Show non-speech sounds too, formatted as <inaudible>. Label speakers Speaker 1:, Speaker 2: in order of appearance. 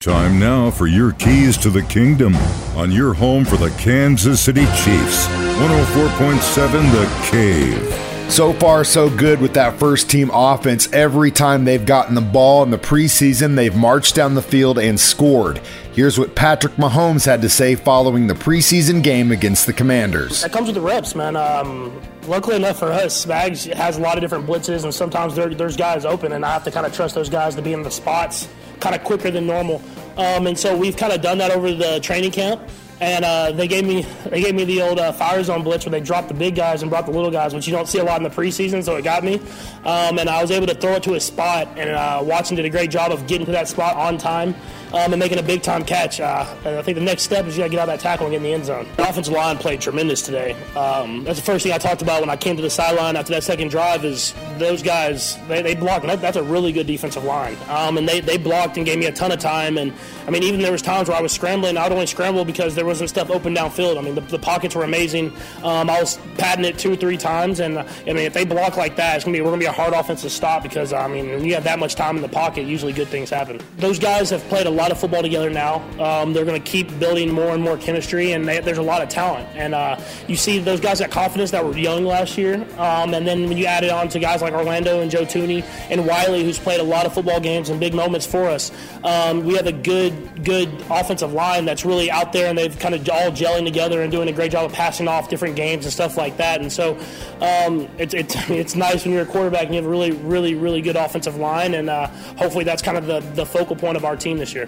Speaker 1: Time now for your keys to the kingdom on your home for the Kansas City Chiefs. 104.7 The Cave.
Speaker 2: So far, so good with that first team offense. Every time they've gotten the ball in the preseason, they've marched down the field and scored. Here's what Patrick Mahomes had to say following the preseason game against the Commanders.
Speaker 3: That comes with the reps, man. Um, luckily enough for us, Spags has a lot of different blitzes, and sometimes there, there's guys open, and I have to kind of trust those guys to be in the spots kind of quicker than normal. Um, and so we've kind of done that over the training camp. And uh, they gave me they gave me the old uh, fire zone blitz where they dropped the big guys and brought the little guys, which you don't see a lot in the preseason. So it got me, um, and I was able to throw it to a spot. And uh, Watson did a great job of getting to that spot on time um, and making a big time catch. Uh, and I think the next step is you got to get out that tackle and get in the end zone. The offensive line played tremendous today. Um, that's the first thing I talked about when I came to the sideline after that second drive. Is those guys they, they blocked. That, that's a really good defensive line, um, and they, they blocked and gave me a ton of time. And I mean, even there was times where I was scrambling. I would only scramble because there wasn't stuff open downfield. I mean, the, the pockets were amazing. Um, I was padding it two or three times, and I mean, if they block like that, it's gonna be we're gonna be a hard offense to stop because I mean, when you have that much time in the pocket, usually good things happen. Those guys have played a lot of football together now. Um, they're going to keep building more and more chemistry, and they, there's a lot of talent. And uh, you see those guys got confidence that were young last year, um, and then when you add it on to guys like Orlando and Joe Thuney and Wylie, who's played a lot of football games and big moments for us, um, we have a good, good offensive line that's really out there, and they've kind of all gelling together and doing a great job of passing off different games and stuff like that. And so um, it's, it's <laughs> it's nice when you're a quarterback and you have a really, really, really good offensive line, and uh, hopefully that's kind of the, the focal point of our team this year.